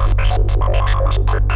すいません。